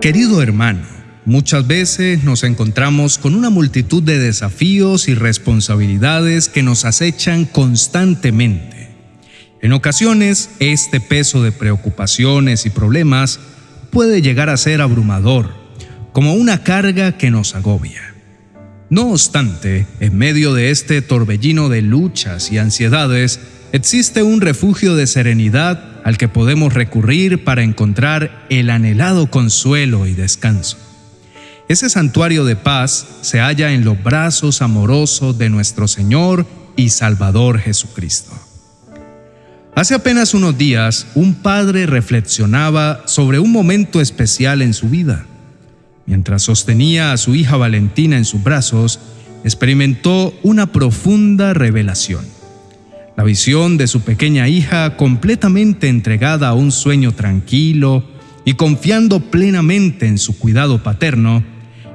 Querido hermano, muchas veces nos encontramos con una multitud de desafíos y responsabilidades que nos acechan constantemente. En ocasiones, este peso de preocupaciones y problemas puede llegar a ser abrumador, como una carga que nos agobia. No obstante, en medio de este torbellino de luchas y ansiedades, existe un refugio de serenidad al que podemos recurrir para encontrar el anhelado consuelo y descanso. Ese santuario de paz se halla en los brazos amorosos de nuestro Señor y Salvador Jesucristo. Hace apenas unos días, un padre reflexionaba sobre un momento especial en su vida. Mientras sostenía a su hija Valentina en sus brazos, experimentó una profunda revelación la visión de su pequeña hija completamente entregada a un sueño tranquilo y confiando plenamente en su cuidado paterno,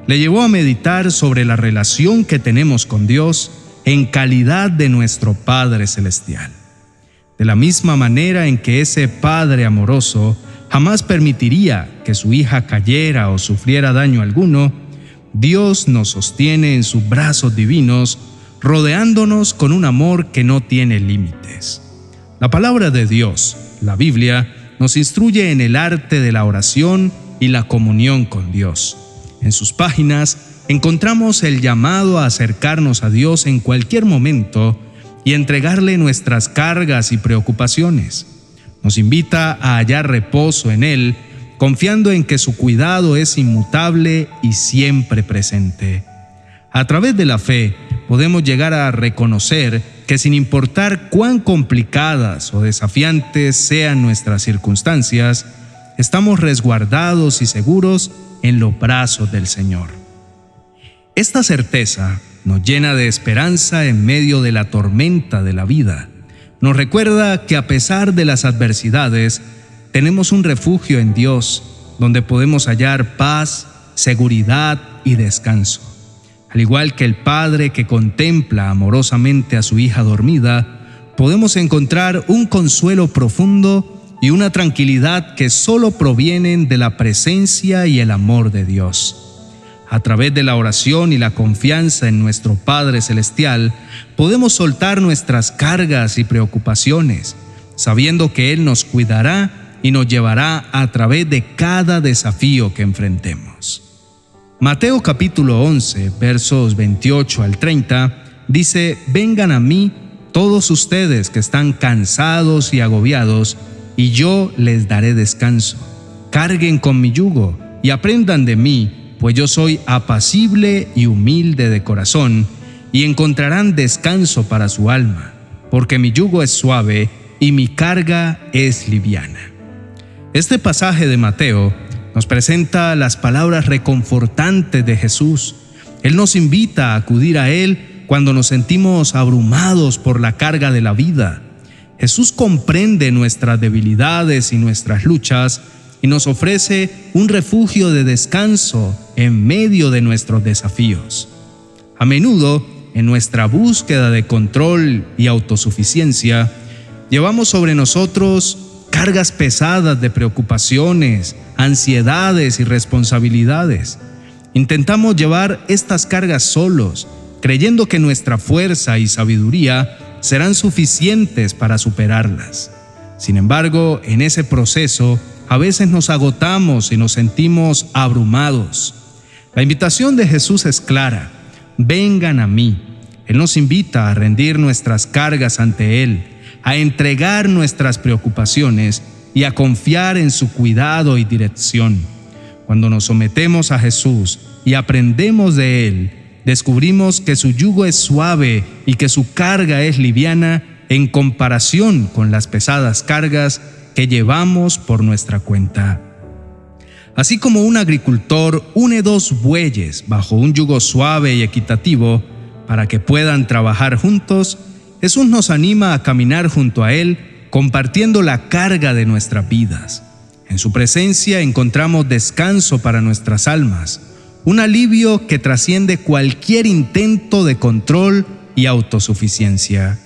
le llevó a meditar sobre la relación que tenemos con Dios en calidad de nuestro Padre Celestial. De la misma manera en que ese Padre amoroso jamás permitiría que su hija cayera o sufriera daño alguno, Dios nos sostiene en sus brazos divinos rodeándonos con un amor que no tiene límites. La palabra de Dios, la Biblia, nos instruye en el arte de la oración y la comunión con Dios. En sus páginas encontramos el llamado a acercarnos a Dios en cualquier momento y entregarle nuestras cargas y preocupaciones. Nos invita a hallar reposo en Él, confiando en que su cuidado es inmutable y siempre presente. A través de la fe, podemos llegar a reconocer que sin importar cuán complicadas o desafiantes sean nuestras circunstancias, estamos resguardados y seguros en los brazos del Señor. Esta certeza nos llena de esperanza en medio de la tormenta de la vida. Nos recuerda que a pesar de las adversidades, tenemos un refugio en Dios donde podemos hallar paz, seguridad y descanso. Al igual que el padre que contempla amorosamente a su hija dormida, podemos encontrar un consuelo profundo y una tranquilidad que solo provienen de la presencia y el amor de Dios. A través de la oración y la confianza en nuestro Padre Celestial, podemos soltar nuestras cargas y preocupaciones, sabiendo que Él nos cuidará y nos llevará a través de cada desafío que enfrentemos. Mateo capítulo 11, versos 28 al 30, dice, Vengan a mí todos ustedes que están cansados y agobiados, y yo les daré descanso. Carguen con mi yugo y aprendan de mí, pues yo soy apacible y humilde de corazón, y encontrarán descanso para su alma, porque mi yugo es suave y mi carga es liviana. Este pasaje de Mateo nos presenta las palabras reconfortantes de Jesús. Él nos invita a acudir a Él cuando nos sentimos abrumados por la carga de la vida. Jesús comprende nuestras debilidades y nuestras luchas y nos ofrece un refugio de descanso en medio de nuestros desafíos. A menudo, en nuestra búsqueda de control y autosuficiencia, llevamos sobre nosotros cargas pesadas de preocupaciones, ansiedades y responsabilidades. Intentamos llevar estas cargas solos, creyendo que nuestra fuerza y sabiduría serán suficientes para superarlas. Sin embargo, en ese proceso, a veces nos agotamos y nos sentimos abrumados. La invitación de Jesús es clara, vengan a mí. Él nos invita a rendir nuestras cargas ante Él a entregar nuestras preocupaciones y a confiar en su cuidado y dirección. Cuando nos sometemos a Jesús y aprendemos de Él, descubrimos que su yugo es suave y que su carga es liviana en comparación con las pesadas cargas que llevamos por nuestra cuenta. Así como un agricultor une dos bueyes bajo un yugo suave y equitativo para que puedan trabajar juntos, Jesús nos anima a caminar junto a Él compartiendo la carga de nuestras vidas. En su presencia encontramos descanso para nuestras almas, un alivio que trasciende cualquier intento de control y autosuficiencia.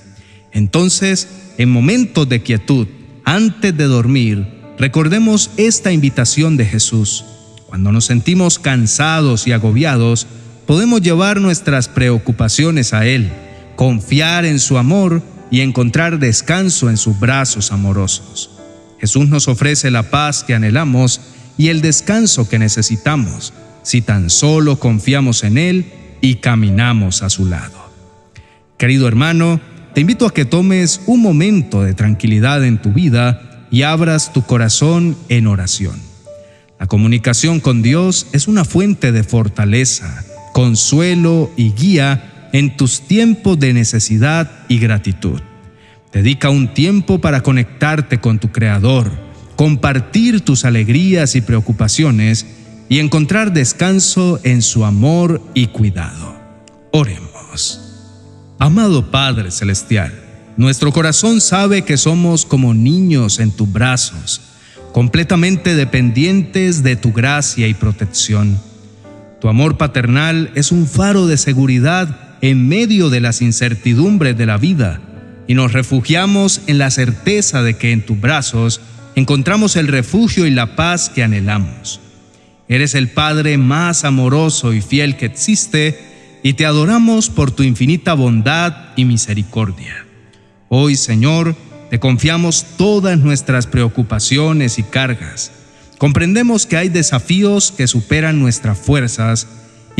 Entonces, en momentos de quietud, antes de dormir, recordemos esta invitación de Jesús. Cuando nos sentimos cansados y agobiados, podemos llevar nuestras preocupaciones a Él, confiar en su amor y encontrar descanso en sus brazos amorosos. Jesús nos ofrece la paz que anhelamos y el descanso que necesitamos si tan solo confiamos en Él y caminamos a su lado. Querido hermano, te invito a que tomes un momento de tranquilidad en tu vida y abras tu corazón en oración. La comunicación con Dios es una fuente de fortaleza, consuelo y guía en tus tiempos de necesidad y gratitud. Dedica un tiempo para conectarte con tu Creador, compartir tus alegrías y preocupaciones y encontrar descanso en su amor y cuidado. Oremos. Amado Padre Celestial, nuestro corazón sabe que somos como niños en tus brazos, completamente dependientes de tu gracia y protección. Tu amor paternal es un faro de seguridad en medio de las incertidumbres de la vida y nos refugiamos en la certeza de que en tus brazos encontramos el refugio y la paz que anhelamos. Eres el Padre más amoroso y fiel que existe y te adoramos por tu infinita bondad y misericordia. Hoy, Señor, te confiamos todas nuestras preocupaciones y cargas. Comprendemos que hay desafíos que superan nuestras fuerzas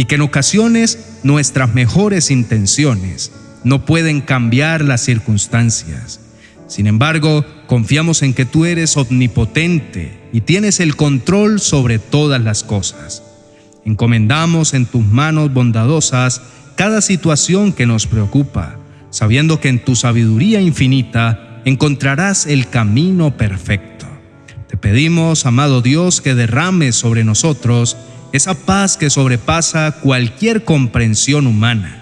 y que en ocasiones nuestras mejores intenciones no pueden cambiar las circunstancias. Sin embargo, confiamos en que tú eres omnipotente y tienes el control sobre todas las cosas. Encomendamos en tus manos bondadosas cada situación que nos preocupa, sabiendo que en tu sabiduría infinita encontrarás el camino perfecto. Te pedimos, amado Dios, que derrames sobre nosotros esa paz que sobrepasa cualquier comprensión humana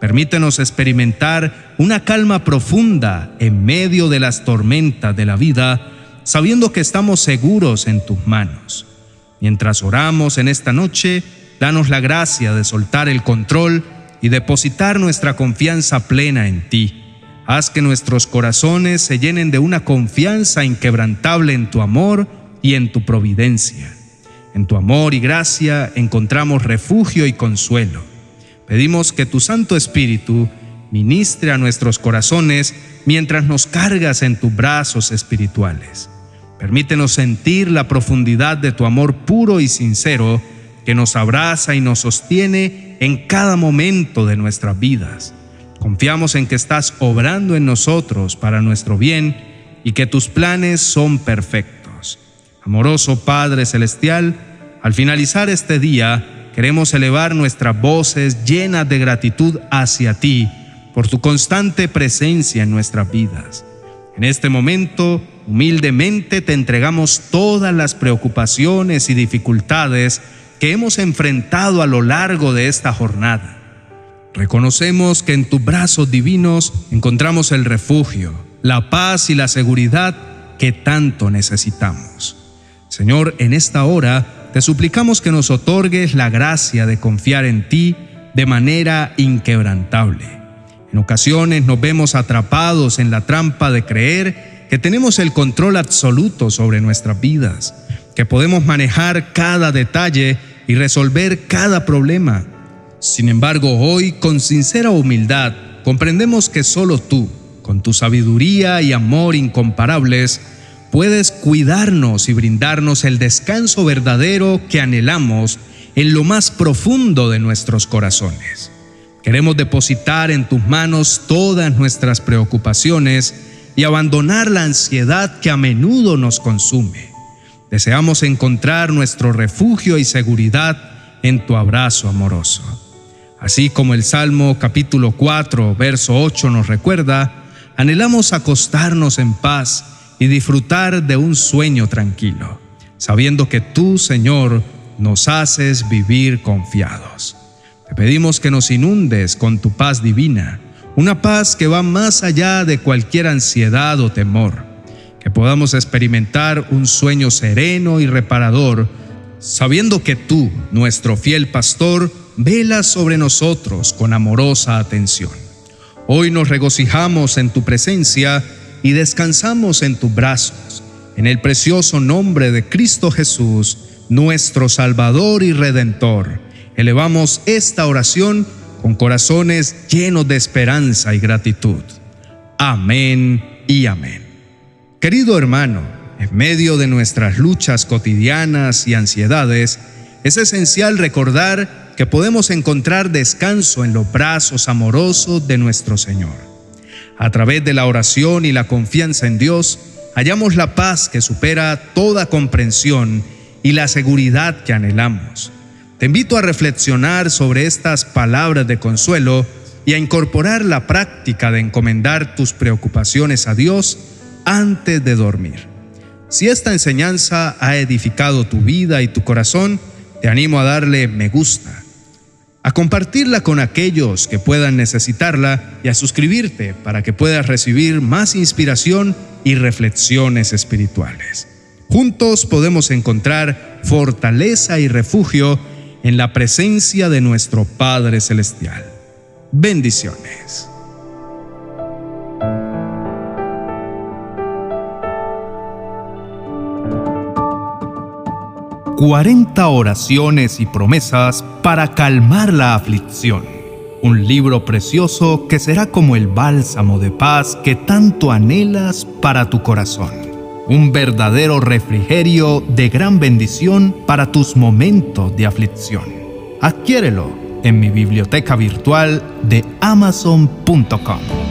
Permítenos experimentar una calma profunda en medio de las tormentas de la vida, sabiendo que estamos seguros en tus manos. Mientras oramos en esta noche, danos la gracia de soltar el control y depositar nuestra confianza plena en ti. Haz que nuestros corazones se llenen de una confianza inquebrantable en tu amor y en tu providencia. En tu amor y gracia encontramos refugio y consuelo. Pedimos que tu Santo Espíritu ministre a nuestros corazones mientras nos cargas en tus brazos espirituales. Permítenos sentir la profundidad de tu amor puro y sincero que nos abraza y nos sostiene en cada momento de nuestras vidas. Confiamos en que estás obrando en nosotros para nuestro bien y que tus planes son perfectos. Amoroso Padre Celestial, al finalizar este día, Queremos elevar nuestras voces llenas de gratitud hacia ti por tu constante presencia en nuestras vidas. En este momento, humildemente te entregamos todas las preocupaciones y dificultades que hemos enfrentado a lo largo de esta jornada. Reconocemos que en tus brazos divinos encontramos el refugio, la paz y la seguridad que tanto necesitamos. Señor, en esta hora, te suplicamos que nos otorgues la gracia de confiar en ti de manera inquebrantable. En ocasiones nos vemos atrapados en la trampa de creer que tenemos el control absoluto sobre nuestras vidas, que podemos manejar cada detalle y resolver cada problema. Sin embargo, hoy, con sincera humildad, comprendemos que solo tú, con tu sabiduría y amor incomparables, puedes cuidarnos y brindarnos el descanso verdadero que anhelamos en lo más profundo de nuestros corazones. Queremos depositar en tus manos todas nuestras preocupaciones y abandonar la ansiedad que a menudo nos consume. Deseamos encontrar nuestro refugio y seguridad en tu abrazo amoroso. Así como el Salmo capítulo 4, verso 8 nos recuerda, anhelamos acostarnos en paz y disfrutar de un sueño tranquilo, sabiendo que tú, Señor, nos haces vivir confiados. Te pedimos que nos inundes con tu paz divina, una paz que va más allá de cualquier ansiedad o temor, que podamos experimentar un sueño sereno y reparador, sabiendo que tú, nuestro fiel pastor, velas sobre nosotros con amorosa atención. Hoy nos regocijamos en tu presencia y descansamos en tus brazos. En el precioso nombre de Cristo Jesús, nuestro Salvador y Redentor. Elevamos esta oración con corazones llenos de esperanza y gratitud. Amén y amén. Querido hermano, en medio de nuestras luchas cotidianas y ansiedades, es esencial recordar que podemos encontrar descanso en los brazos amorosos de nuestro Señor. A través de la oración y la confianza en Dios, hallamos la paz que supera toda comprensión y la seguridad que anhelamos. Te invito a reflexionar sobre estas palabras de consuelo y a incorporar la práctica de encomendar tus preocupaciones a Dios antes de dormir. Si esta enseñanza ha edificado tu vida y tu corazón, te animo a darle me gusta, a compartirla con aquellos que puedan necesitarla y a suscribirte para que puedas recibir más inspiración y reflexiones espirituales. Juntos podemos encontrar fortaleza y refugio en la presencia de nuestro Padre Celestial. Bendiciones. «40 oraciones y promesas para calmar la aflicción. Un libro precioso que será como el bálsamo de paz que tanto anhelas para tu corazón. Un verdadero refrigerio de gran bendición para tus momentos de aflicción. Adquiérelo en mi biblioteca virtual de amazon.com.